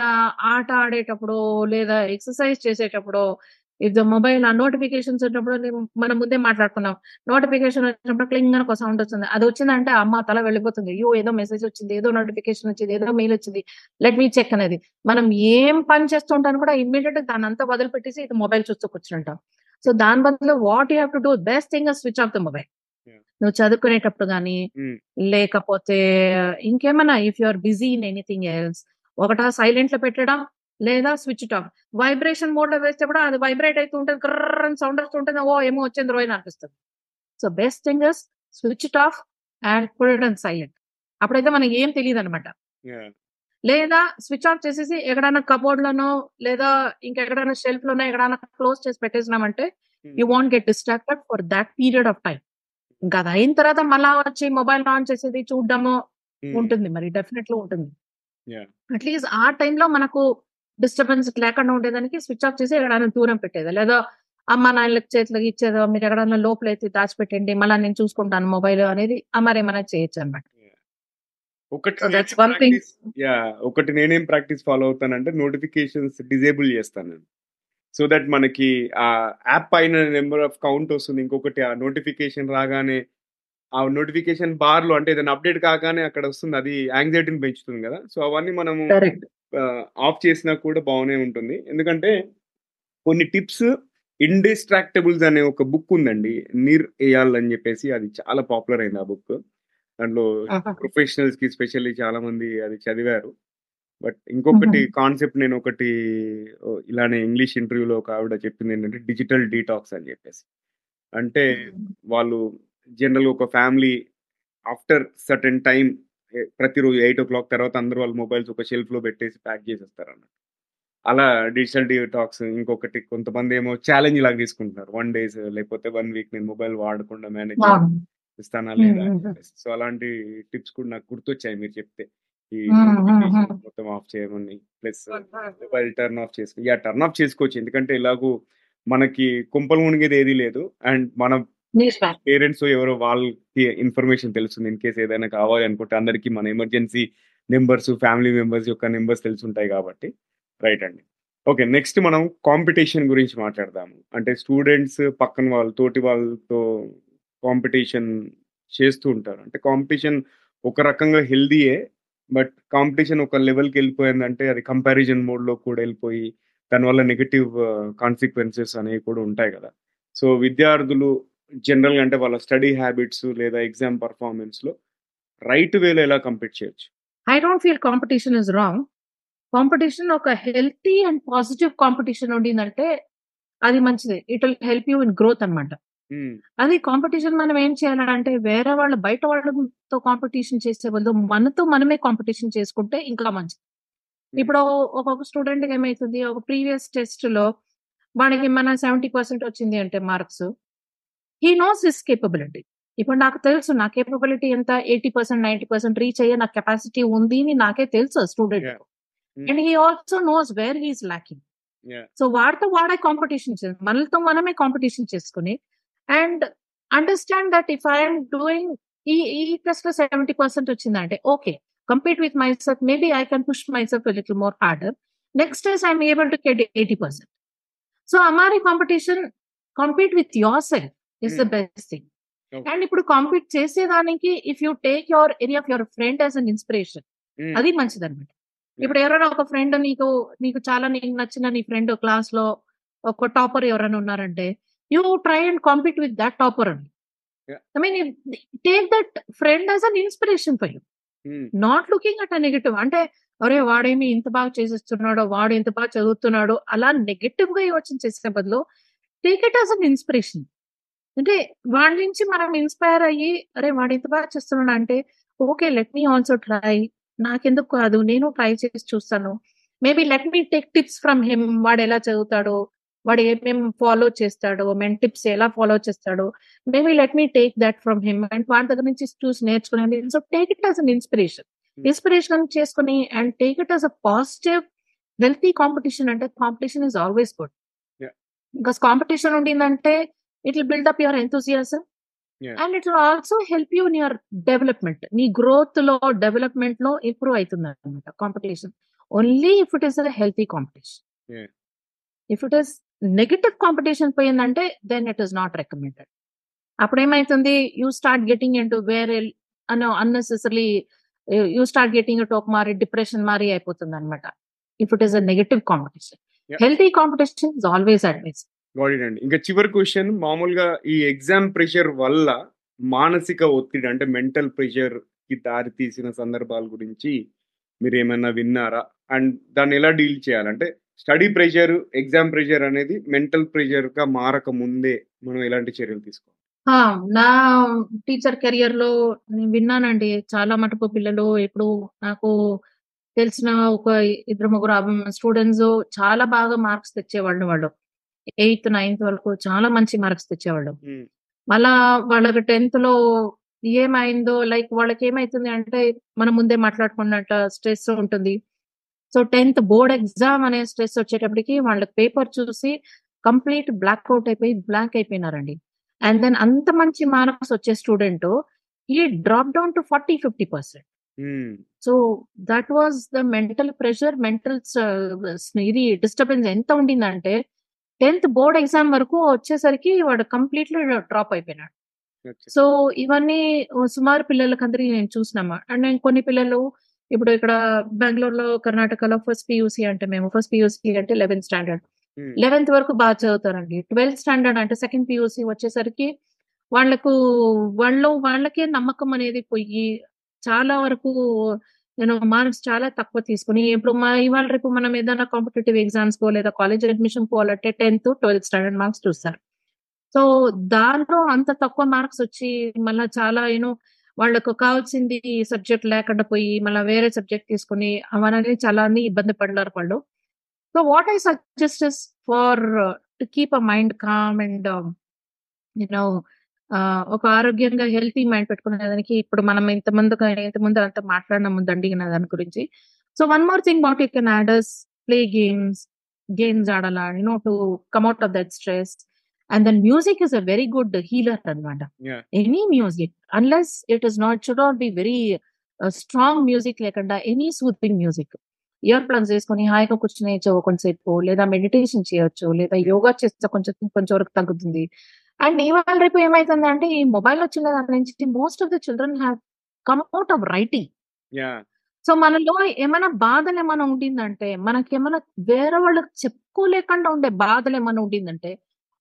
ఆట ఆడేటప్పుడు లేదా ఎక్సర్సైజ్ చేసేటప్పుడు ఇఫ్ ద మొబైల్ ఆ నోటిఫికేషన్స్ వచ్చినప్పుడు మనం ముందే మాట్లాడుకున్నాం. నోటిఫికేషన్ వచ్చినప్పుడు క్లింగ్ అని ఒక సౌండ్ వస్తుంది. అది వచ్చిందంటే అమ్మ తల వెళ్ళిపోతుంది. అయ్యో ఏదో మెసేజ్ వచ్చింది ఏదో నోటిఫికేషన్ వచ్చింది ఏదో మెయిల్ వచ్చింది. లెట్ మీ చెక్ అనేది. మనం ఏం పని చేస్తుంటాను కూడా ఇమ్మీడియట్ దాని అంతా వదిలిపెట్టేసి ఇది మొబైల్ చూస్తూ కూర్చుంటాం. సో దాని బదులు what you have to do best thing switch off the mobile. నువ్వు చదువుకునేటప్పుడు కానీ Mm. లేకపోతే ఇంకేమైనా if you are busy in anything else ఒకటా సైలెంట్లో పెట్టడం లేదా స్విచ్ ఆఫ్ వైబ్రేషన్ మోడ్లో వేస్తే కూడా అది వైబ్రేట్ అవుతూ ఉంటుంది కర్ర సౌండ్ వస్తుంటుంది ఓ ఏమో వచ్చింది రోయని అనిపిస్తుంది. So best thing is switch it off and put and silent అప్పుడైతే మనకి ఏం తెలియదు అనమాట లేదా స్విచ్ ఆఫ్ చేసేసి ఎక్కడైనా కబోర్డ్ లోనో లేదా ఇంకెక్కడైనా షెల్ఫ్ లోనో ఎక్కడైనా క్లోజ్ చేసి పెట్టేసినామంటే you want get distracted for that period of time ఇంకా అది అయిన తర్వాత మళ్ళా వచ్చి మొబైల్ ఆన్ చేసేది చూడడము ఉంటుంది మరి డెఫినెట్లీ ఉంటుంది. అట్లీస్ట్ ఆ టైంలో మనకు డిస్టర్బెన్స్ లేకుండా ఉండేదానికి స్విచ్ ఆఫ్ చేసి ఎక్కడైనా దూరం పెట్టేది? లేదా అమ్మ నాన్నలకి చేతులకి ఇచ్చేదో? మీరు ఎక్కడన్నా లోపలైతే దాచిపెట్టండి మళ్ళీ నేను చూసుకుంటాను మొబైల్ అనేది అమరేమైనా చేయొచ్చు అనమాట ఒకటి ఒకటి నేనేం ప్రాక్టీస్ ఫాలో అవుతానంటే నోటిఫికేషన్స్ డిజేబుల్ చేస్తాను. సో దట్ మనకి ఆ యాప్ పైన నెంబర్ ఆఫ్ కౌంట్ వస్తుంది ఇంకొకటి ఆ నోటిఫికేషన్ రాగానే ఆ నోటిఫికేషన్ బార్లో అంటే ఏదైనా అప్డేట్ కాగానే అక్కడ వస్తుంది అది యాంగ్జైటీని పెంచుతుంది కదా? సో అవన్నీ మనము ఆఫ్ చేసినా కూడా బాగానే ఉంటుంది. ఎందుకంటే కొన్ని టిప్స్ ఇండిస్ట్రాక్టబుల్స్ అనే ఒక బుక్ ఉందండి. నీర్ ఏయాల్ అని చెప్పేసి అది చాలా పాపులర్ అయింది ఆ బుక్. దాంట్లో ప్రొఫెషనల్స్కి స్పెషల్లీ చాలా మంది అది చదివారు. బట్ ఇంకొకటి కాన్సెప్ట్ నేను ఒకటి ఇలానే ఇంగ్లీష్ ఇంటర్వ్యూలో ఒక ఆవిడ చెప్పింది ఏంటంటే డిజిటల్ డీటాక్స్ అని చెప్పేసి. అంటే వాళ్ళు జనరల్ ఒక ఫ్యామిలీ ఆఫ్టర్ సర్టెన్ టైం ప్రతిరోజు ఎయిట్ ఓ క్లాక్ తర్వాత అందరూ వాళ్ళ మొబైల్స్ ఒక షెల్ఫ్లో పెట్టేసి ప్యాక్ చేసేస్తారు అన్నట్టు అలా డిజిటల్ డీటాక్స్ ఇంకొకటి కొంతమంది ఏమో ఛాలెంజ్ లాగా తీసుకుంటున్నారు. వన్ డేస్ లేకపోతే వన్ వీక్ నేను మొబైల్ వాడకుండా మేనేజ్ ఇస్తానా లేదా సో అలాంటి టిప్స్ కూడా నాకు గుర్తొచ్చాయి మీరు చెప్తే. ఈ. మొత్తం ఆఫ్ చేయమని ప్లస్ మొబైల్ టర్న్ ఆఫ్ చేసుకో యా టర్న్ ఆఫ్ చేసుకోవచ్చు. ఎందుకంటే ఇలాగూ మనకి కుంపలు మునిగేది ఏదీ లేదు. అండ్ మన పేరెంట్స్ ఎవరో వాళ్ళకి ఇన్ఫర్మేషన్ తెలుస్తుంది ఇన్ కేస్ ఏదైనా కావాలి అనుకుంటే అందరికి మన ఎమర్జెన్సీ నెంబర్స్ ఫ్యామిలీ మెంబర్స్ యొక్క నెంబర్స్ తెలుసుంటాయి కాబట్టి. రైట్ అండి. ఓకే నెక్స్ట్ మనం కాంపిటీషన్ గురించి మాట్లాడదాము. అంటే స్టూడెంట్స్ పక్కన వాళ్ళ తోటి వాళ్ళతో కాంపిటీషన్ చేస్తూ ఉంటారు. అంటే కాంపిటీషన్ ఒక రకంగా హెల్దీయే బట్ కాంపిటీషన్ ఒక లెవెల్కి వెళ్ళిపోయిందంటే అది కంపారిజన్ మోడ్లో కూడా వెళ్ళిపోయి దానివల్ల నెగటివ్ కాన్సిక్వెన్సెస్ అనేవి కూడా ఉంటాయి కదా. సో విద్యార్థులు జనరల్గా అంటే వాళ్ళ స్టడీ హ్యాబిట్స్ లేదా ఎగ్జామ్ పర్ఫార్మెన్స్లో రైట్ వేలో ఎలా కంప్లీట్ చేయొచ్చు? I don't feel competition is wrong. Competition ఒక హెల్తీ అండ్ పాజిటివ్ కాంపిటీషన్ ఉండిందంటే అది మంచిది. It will help you in growth అన్నమాట. మ్మ్. అది కాంపిటీషన్ మనం ఏం చేయాలంటే వేరే వాళ్ళు బయట వాళ్ళతో కాంపిటీషన్ చేసే బదులు మనతో మనమే కాంపిటీషన్ చేసుకుంటే ఇంకా మంచిది. ఇప్పుడు ఒక్కొక్క స్టూడెంట్ ఏమైతుంది? ఒక ప్రీవియస్ టెస్ట్లో వాడికి మన సెవెంటీ పర్సెంట్ వచ్చింది అంటే marks. He knows his capability ఇప్పుడు నాకు తెలుసు నా కేపబిలిటీ ఎంత? Eighty percent ninety percent reach అయ్యే నాకు కెపాసిటీ ఉంది అని నాకే తెలుసు student. And he also knows where he's lacking. So వాడితో వాడే కాంపిటీషన్ మనలతో మనమే కాంపిటీషన్ చేసుకుని and understand that if I'm doing ఈ ఈ టెస్ట్లో సెవెంటీ పర్సెంట్ వచ్చిందంటే okay compete with myself maybe I can push myself little more harder next test I'm able to get eighty percent so అమారి competition compete with yourself is the. Best thing. And ఇప్పుడు compete చేసేదానికి if you take your any of your friend as an inspiration. అది మంచిది అనమాట ఇప్పుడు ఎవరైనా ఒక friend నీకు నీకు చాలా నీకు నచ్చిన నీ ఫ్రెండ్ క్లాస్లో ఒక టాపర్ ఎవరైనా ఉన్నారంటే you try and compete with that topper అండి Yeah. I mean take that friend as an inspiration for you. Not looking at a negative అంటే అరే వాడేమి ఇంత బాగా చేసేస్తున్నాడో వాడు ఇంత బాగా చదువుతున్నాడో అలా నెగటివ్గా యోచన చేసే బదులు take it as an inspiration అంటే వాడి నుంచి మనం ఇన్స్పైర్ అయ్యి అరే వాడు ఇంత బాగా చేస్తున్నాడు అంటే okay let me also try నాకెందుకు కాదు నేను ట్రై చేసి చూస్తాను. Maybe let me take tips from him వాడు ఎలా చదువుతాడో వాడు ఏమేమి ఫాలో చేస్తాడో మేము టిప్స్ ఎలా ఫాలో చేస్తాడో. Maybe let me take that from him and వాడి దగ్గర నుంచి చూసి నేర్చుకునేది so take it as an inspiration. Inspiration చేసుకుని and take it as a positive healthy competition అంటే competition is always good. Because competition ఉండిందంటే it will build up your Yeah. And it will also help you in your development నీ గ్రోత్లో డెవలప్మెంట్లో improve అవుతుంది అనమాట competition only if it is a healthy competition Yeah. If it is negative competition పోయిందంటే then it is not recommended అప్పుడు ఏమైతుంది you start getting in to వేరే అన్ unnecessary you start getting it ఒక మారి డిప్రెషన్ మారి అయిపోతుంది అనమాట if it is a negative competition. Healthy competition is always advice Got అండి. ఇంకా చివరి క్వశ్చన్ మామూలుగా ఈ ఎగ్జామ్ ప్రెషర్ వల్ల మానసిక ఒత్తిడి అంటే మెంటల్ ప్రెషర్కి దారి తీసిన సందర్భాల గురించి మీరు ఏమైనా విన్నారా? అండ్ దాన్ని ఎలా డీల్ చేయాలంటే స్టడీ ప్రెషర్ ఎగ్జామ్ ప్రెషర్ అనేది మెంటల్ ప్రెషర్గా మారక ముందే మనం ఎలాంటి చర్యలు తీసుకోవాలి? నా టీచర్ కెరియర్లో నేను విన్నానండి. చాలా మటుకు పిల్లలు ఇప్పుడు నాకు తెలిసిన ఒక ఇద్దరు ముగ్గురు స్టూడెంట్స్ చాలా బాగా మార్క్స్ తెచ్చేవాళ్ళు వాళ్ళు. ఎయిత్ నైన్త్ వరకు చాలా మంచి మార్క్స్ తెచ్చేవాళ్ళు. మళ్ళా వాళ్ళకి టెన్త్లో ఏమైందో లైక్ వాళ్ళకి ఏమైతుంది అంటే మనం ముందే మాట్లాడుకున్నట్టు స్ట్రెస్ ఉంటుంది సో టెన్త్ బోర్డ్ ఎగ్జామ్ అనే స్ట్రెస్ వచ్చేటప్పటికి వాళ్ళకి పేపర్ చూసి కంప్లీట్ బ్లాక్ అవుట్ అయిపోయి బ్లాంక్ అయిపోయినారండి. అండ్ దెన్ అంత మంచి మార్క్స్ వచ్చే స్టూడెంట్ ఈ drop down to 40, 50%. Hmm. So that was the mental pressure, mental ఇది డిస్టర్బెన్స్ ఎంత ఉండిందంటే 10థ్ బోర్డ్ ఎగ్జామ్ వరకు వచ్చేసరికి వాడు కంప్లీట్‌లీ డ్రాప్ అయిపోయినాడు. సో ఇవన్నీ సుమారు పిల్లలకందరికి నేను చూసినామా. అండ్ నేను కొన్ని పిల్లలు ఇప్పుడు ఇక్కడ బెంగుళూరులో, కర్ణాటకలో ఫస్ట్ పీయూసీ అంటే మేము ఫస్ట్ పీయూసీ అంటే 11థ్ స్టాండర్డ్. 11థ్ వరకు బాగా చదువుతారండి. 12థ్ స్టాండర్డ్ అంటే సెకండ్ పీయూసీ వచ్చేసరికి వాళ్ళకు వాళ్ళలో వాళ్ళకే నమ్మకం అనేది పోయి చాలా వరకు నేను మార్క్స్ చాలా తక్కువ తీసుకొని ఇప్పుడు మా ఇవాళ రేపు మనం ఏదైనా కాంపిటేటివ్ ఎగ్జామ్స్ లేదా కాలేజ్ అడ్మిషన్ పోవాలంటే 10థ్, 12థ్ స్టాండర్డ్ మార్క్స్ చూస్తారు. సో దాంట్లో అంత తక్కువ మార్క్స్ వచ్చి మళ్ళీ చాలా యూనో వాళ్ళకు కావాల్సింది సబ్జెక్ట్ లేకుండా పోయి మళ్ళీ వేరే సబ్జెక్ట్ తీసుకొని అవన్నీ చాలా అన్ని ఇబ్బంది పడినారు వాళ్ళు. So what I suggest for to keep a mind calm and you know ఒక ఆరోగ్యంగా హెల్తీ మైండ్ పెట్టుకునేదానికి ఇప్పుడు మనం ఇంతమందిగా ఇంతకుముందు అంతా మాట్లాడినాము దండిగిన దాని గురించి. So one more thing what you can add is play games. Games ఆడాలా you know to come out of that stress. And then music is a very good healer అన్నమాట. Yeah! Any music unless it is not should not be very strong music లేకుండా any soothing music. Ear plugs వేసుకొని హాయిగా కూర్చొని చో కొంతసేపు లేదా meditation చేయొచ్చు. లేదా యోగా చేస్తే కొంచెం కొంచెం వరకు తగ్గుతుంది. అండ్ ఇవాళ రేపు ఏమైతుందంటే ఈ మొబైల్ వచ్చిన దాని నుంచి most of the children come out of writing. So మనలో ఏమైనా బాధలేమైనా ఉండిందంటే మనకేమైనా వేరే వాళ్ళకి చెప్పుకోలేకుండా ఉండే బాధలేమైనా ఉండిందంటే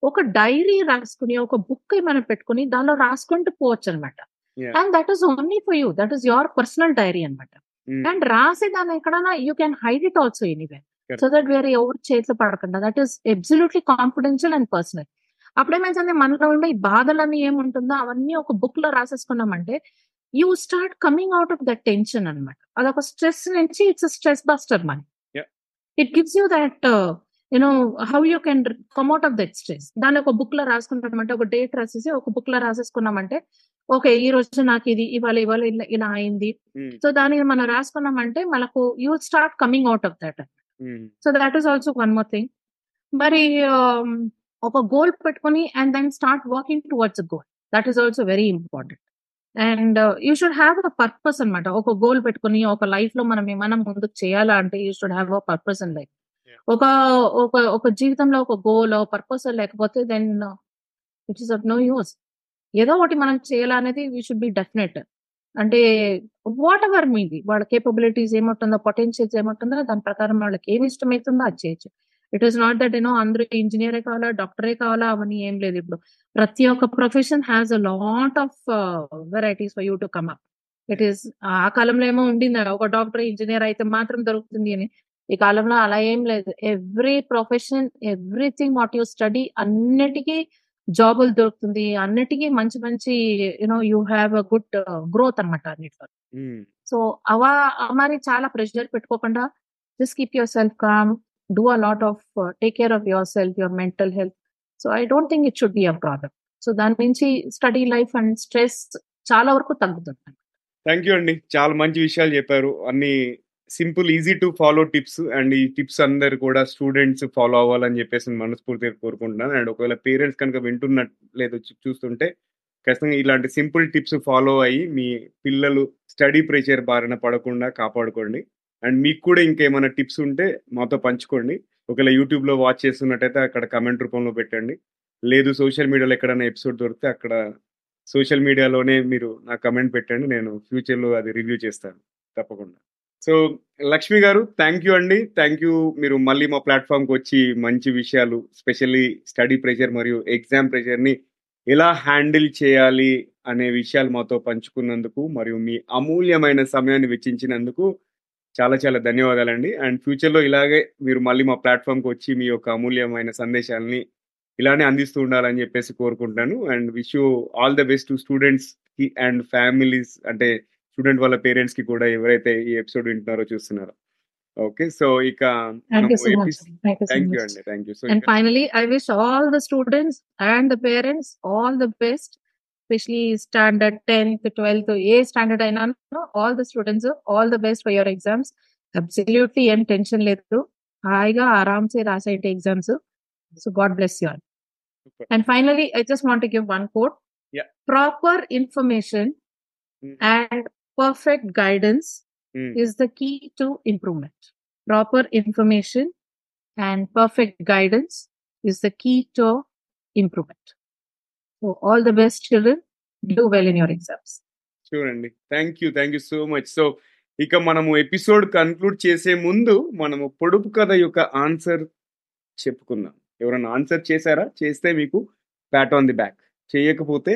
ఒక డైరీ రాసుకొని, ఒక బుక్ ఏమైనా పెట్టుకొని దానిలో రాసుకుంటూ పోవచ్చనమాట. Yeah! And that is only for you. That is your personal diary అన్నమాట. హ్మ్. అండ్ రాసేదాన్ని ఎక్కడైనా you can hide it also. Correct. So that వేరే ఎవరి చేతిలో పడకుండా that is absolutely confidential and personal. అప్పుడేమైతుంది మనలో ఉండే ఈ బాధలన్నీ ఏముంటుందో అవన్నీ ఒక బుక్‌లో రాసేసుకున్నామంటే you start coming out of that tension అన్నమాట. అదొక స్ట్రెస్ నుంచి it's stress buster. Yeah! It gives you that you know how you can come out of that stress. దాన్ని ఒక బుక్‌లో రాసుకున్నామంటే ఒక డేట్ రాసేసి ఒక బుక్‌లో రాసేసుకున్నామంటే ఓకే. ఈ రోజు నాకు ఇది ఇవాళ ఇవాళ ఇలా అయింది. సో దాన్ని మనం రాసుకున్నామంటే మనకు you start coming out of that. So that is also one more thing. మరి ఆహ్, ఒక గోల్ పెట్టుకొని and then start working towards goal. That is also very important. And you should have a purpose అన్నమాట. ఒక goal పెట్టుకొని ఒక లైఫ్‌లో మనం ఏమైనా ముందుకు చేయాలా అంటే you should have a purpose in life. ఒక ఒక ఒక జీవితంలో ఒక గోలో, పర్పసో లేకపోతే then it is of no use. ఏదో ఒకటి మనం చేయాలనేది వి షుడ్ బి డెఫినెట్. అంటే వాటెవర్ మీది వాళ్ళ కేపబిలిటీస్ ఏముంటుందో, పొటెన్షియల్స్ ఏముంటుందో దాని ప్రకారం వాళ్ళకి ఏమి ఇష్టమైతుందో అది చేయొచ్చు. It is not that you know అందరూ ఇంజినీరే కావాలా, డాక్టరే కావాలా అవన్నీ ఏం లేదు ఇప్పుడు. ప్రతి ఒక్క profession has a lot of varieties for you to come up. It is ఆ కాలంలో ఏమో ఉండింది ఒక డాక్టర్, ఇంజినీర్ అయితే మాత్రం దొరుకుతుంది అని. ఈ కాలంలో అలా ఏం లేదు. Every profession, everything what you study అన్నిటికి జాబులు దొరుకుతుంది. అన్నిటికి మంచి మంచి you know you have a good growth అన్నమాట అన్నిట్లో. సో అవా మరి చాలా ప్రెషర్ పెట్టుకోకుండా just keep yourself calm. Do a lot of take care of yourself, your mental health. So I don't think it should be a problem. So దాని నుంచి study life and stress చాలా వరకు తగ్గుతుంది. Thank you అండి. చాలా మంచి విషయాలు చెప్పారు. అన్ని simple easy to follow tips and ఈ టిప్స్ అందరు కూడా స్టూడెంట్స్ ఫాలో అవ్వాలని చెప్పేసి మనస్ఫూర్తిగా కోరుకుంటున్నాను. అండ్ ఒకవేళ పేరెంట్స్ కనుక వింటున్నట్లేదు చూస్తుంటే ఖచ్చితంగా ఇలాంటి సింపుల్ టిప్స్ ఫాలో అయ్యి మీ పిల్లలు స్టడీ ప్రెషర్ బారిన పడకుండా కాపాడుకోండి. అండ్ మీకు కూడా ఇంకేమైనా టిప్స్ ఉంటే మాతో పంచుకోండి. ఒకవేళ యూట్యూబ్‌లో వాచ్ చేస్తున్నట్టయితే అక్కడ కమెంట్ రూపంలో పెట్టండి. లేదు సోషల్ మీడియాలో ఎక్కడైనా ఎపిసోడ్ దొరికితే అక్కడ సోషల్ మీడియాలోనే మీరు నాకు కమెంట్ పెట్టండి. నేను ఫ్యూచర్‌లో అది రివ్యూ చేస్తాను తప్పకుండా. So Lakshmi garu thank you అండి. Thank you. మీరు మళ్ళీ మా ప్లాట్ఫామ్కి వచ్చి మంచి విషయాలు స్పెషల్లీ స్టడీ ప్రెషర్ మరియు ఎగ్జామ్ ప్రెషర్‌ని ఎలా హ్యాండిల్ చేయాలి అనే విషయాలు మాతో పంచుకున్నందుకు మరియు మీ అమూల్యమైన సమయాన్ని వెచ్చించినందుకు చాలా చాలా ధన్యవాదాలండి. అండ్ ఫ్యూచర్‌లో ఇలాగే మీరు మళ్ళీ మా ప్లాట్‌ఫార్మ్‌కి వచ్చి మీ యొక్క అమూల్యమైన సందేశాల్ని ఇలానే అందిస్తూ ఉండాలని చెప్పేసి కోరుకుంటున్నాను. And wish you all the best to స్టూడెంట్స్‌కి అండ్ ఫ్యామిలీస్ అంటే స్టూడెంట్ వాళ్ళ పేరెంట్స్‌కి కూడా ఎవరైతే ఈ ఎపిసోడ్ వింటున్నారో, చూస్తున్నారో. ఓకే. సో ఇక thank you. Apis thank you so thank you much. అండి. Thank you. సో And ఇక finally, I wish all the students and the parents all the best, especially standard 10th, 12th, A standard అయినాను all the students all the best for your exams. Absolutely ఏం tension లేదు. హాయిగా ఆరాంసే రాసేయండి exams. So God bless you all. Super. And finally, I just want to give one quote. Yeah. Proper information Mm. and perfect guidance Mm. is the key to improvement. Proper information and perfect guidance so all the best children do well in your exams చూడండి. Thank you thank you so much so ఇక మనము episode conclude చేసే ముందు మనము పొడుపు కథ యొక్క answer చెప్పుకుందాం. ఎవరైనా ఆన్సర్ చేశారా? చేస్తే మీకు ప్యాట్ ఆన్ ది బ్యాక్ చేయకపోతే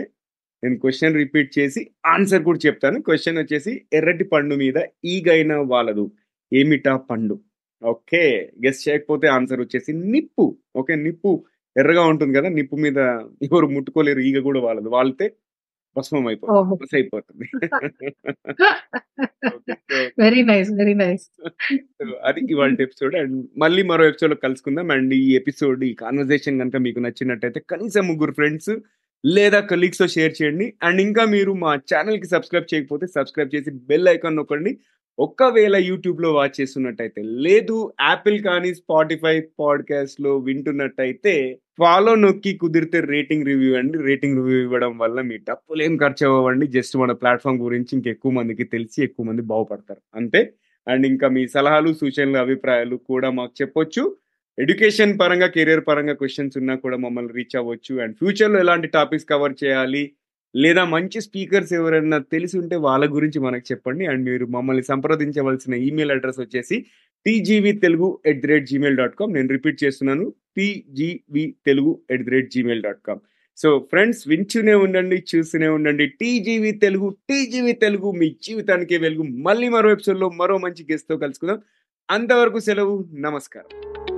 నేను క్వశ్చన్ రిపీట్ చేసి ఆన్సర్ కూడా చెప్తాను. క్వశ్చన్ వచ్చేసి ఎర్రటి పండు మీద ఈగైన వాళ్ళదు. ఏమిటా పండు? ఓకే గెస్ చేయకపోతే ఆన్సర్ వచ్చేసి నిప్పు. ఓకే నిప్పు. ఎర్రగా ఉంటుంది కదా నిప్పు మీద ఎవరు ముట్టుకోలేరు ఈగ కూడా వాళ్ళదు వాళ్తే భస్మం అయిపోతుంది బస్ అయిపోతుంది. Okay, so very nice, very nice. So అది ఇవాళ ఎపిసోడ్ అండ్ మళ్ళీ మరో ఎపిసోడ్లో కలుసుకుందాం. అండ్ ఈ ఎపిసోడ్ ఈ కాన్వర్సేషన్ కనుక మీకు నచ్చినట్టయితే కనీసం ముగ్గురు ఫ్రెండ్స్ లేదా colleagues తో షేర్ చేయండి. అండ్ ఇంకా మీరు మా ఛానల్కి సబ్స్క్రైబ్ చేయకపోతే సబ్స్క్రైబ్ చేసి బెల్ ఐకాన్ నొక్కండి. ఒక్కవేళ యూట్యూబ్లో వాచ్ చేస్తున్నట్టయితే లేదు యాపిల్ కానీ స్పాటిఫై పాడ్కాస్ట్లో వింటున్నట్టయితే ఫాలో నొక్కి కుదిరితే రేటింగ్ రివ్యూ అండి. రేటింగ్ రివ్యూ ఇవ్వడం వల్ల మీ డబ్బులు ఏం ఖర్చు అవ్వండి జస్ట్ మన ప్లాట్ఫామ్ గురించి ఇంకెక్కువ మందికి తెలిసి ఎక్కువ మంది బాగుపడతారు. అంతే. అండ్ ఇంకా మీ సలహాలు సూచనలు అభిప్రాయాలు కూడా మాకు చెప్పొచ్చు. ఎడ్యుకేషన్ పరంగా కెరియర్ పరంగా క్వశ్చన్స్ ఉన్నా కూడా మమ్మల్ని రీచ్ అవ్వచ్చు. అండ్ ఫ్యూచర్లో ఎలాంటి టాపిక్స్ కవర్ చేయాలి? లేదా మంచి స్పీకర్స్ ఎవరైనా తెలిసి ఉంటే వాళ్ళ గురించి మనకు చెప్పండి. అండ్ మీరు మమ్మల్ని సంప్రదించవలసిన ఈమెయిల్ అడ్రస్ వచ్చేసి TGV Telugu at the rate Gmail dot com. నేను రిపీట్ చేస్తున్నాను. TGV Telugu at the rate Gmail dot com. So friends వింటూనే ఉండండి చూస్తూనే ఉండండి. టీజీవి తెలుగు టీజీవి తెలుగు మీ జీవితానికి వెలుగు. మళ్ళీ మరో ఎపిసోడ్లో మరో మంచి గెస్ట్తో కలుసుకుందాం. అంతవరకు సెలవు. నమస్కారం.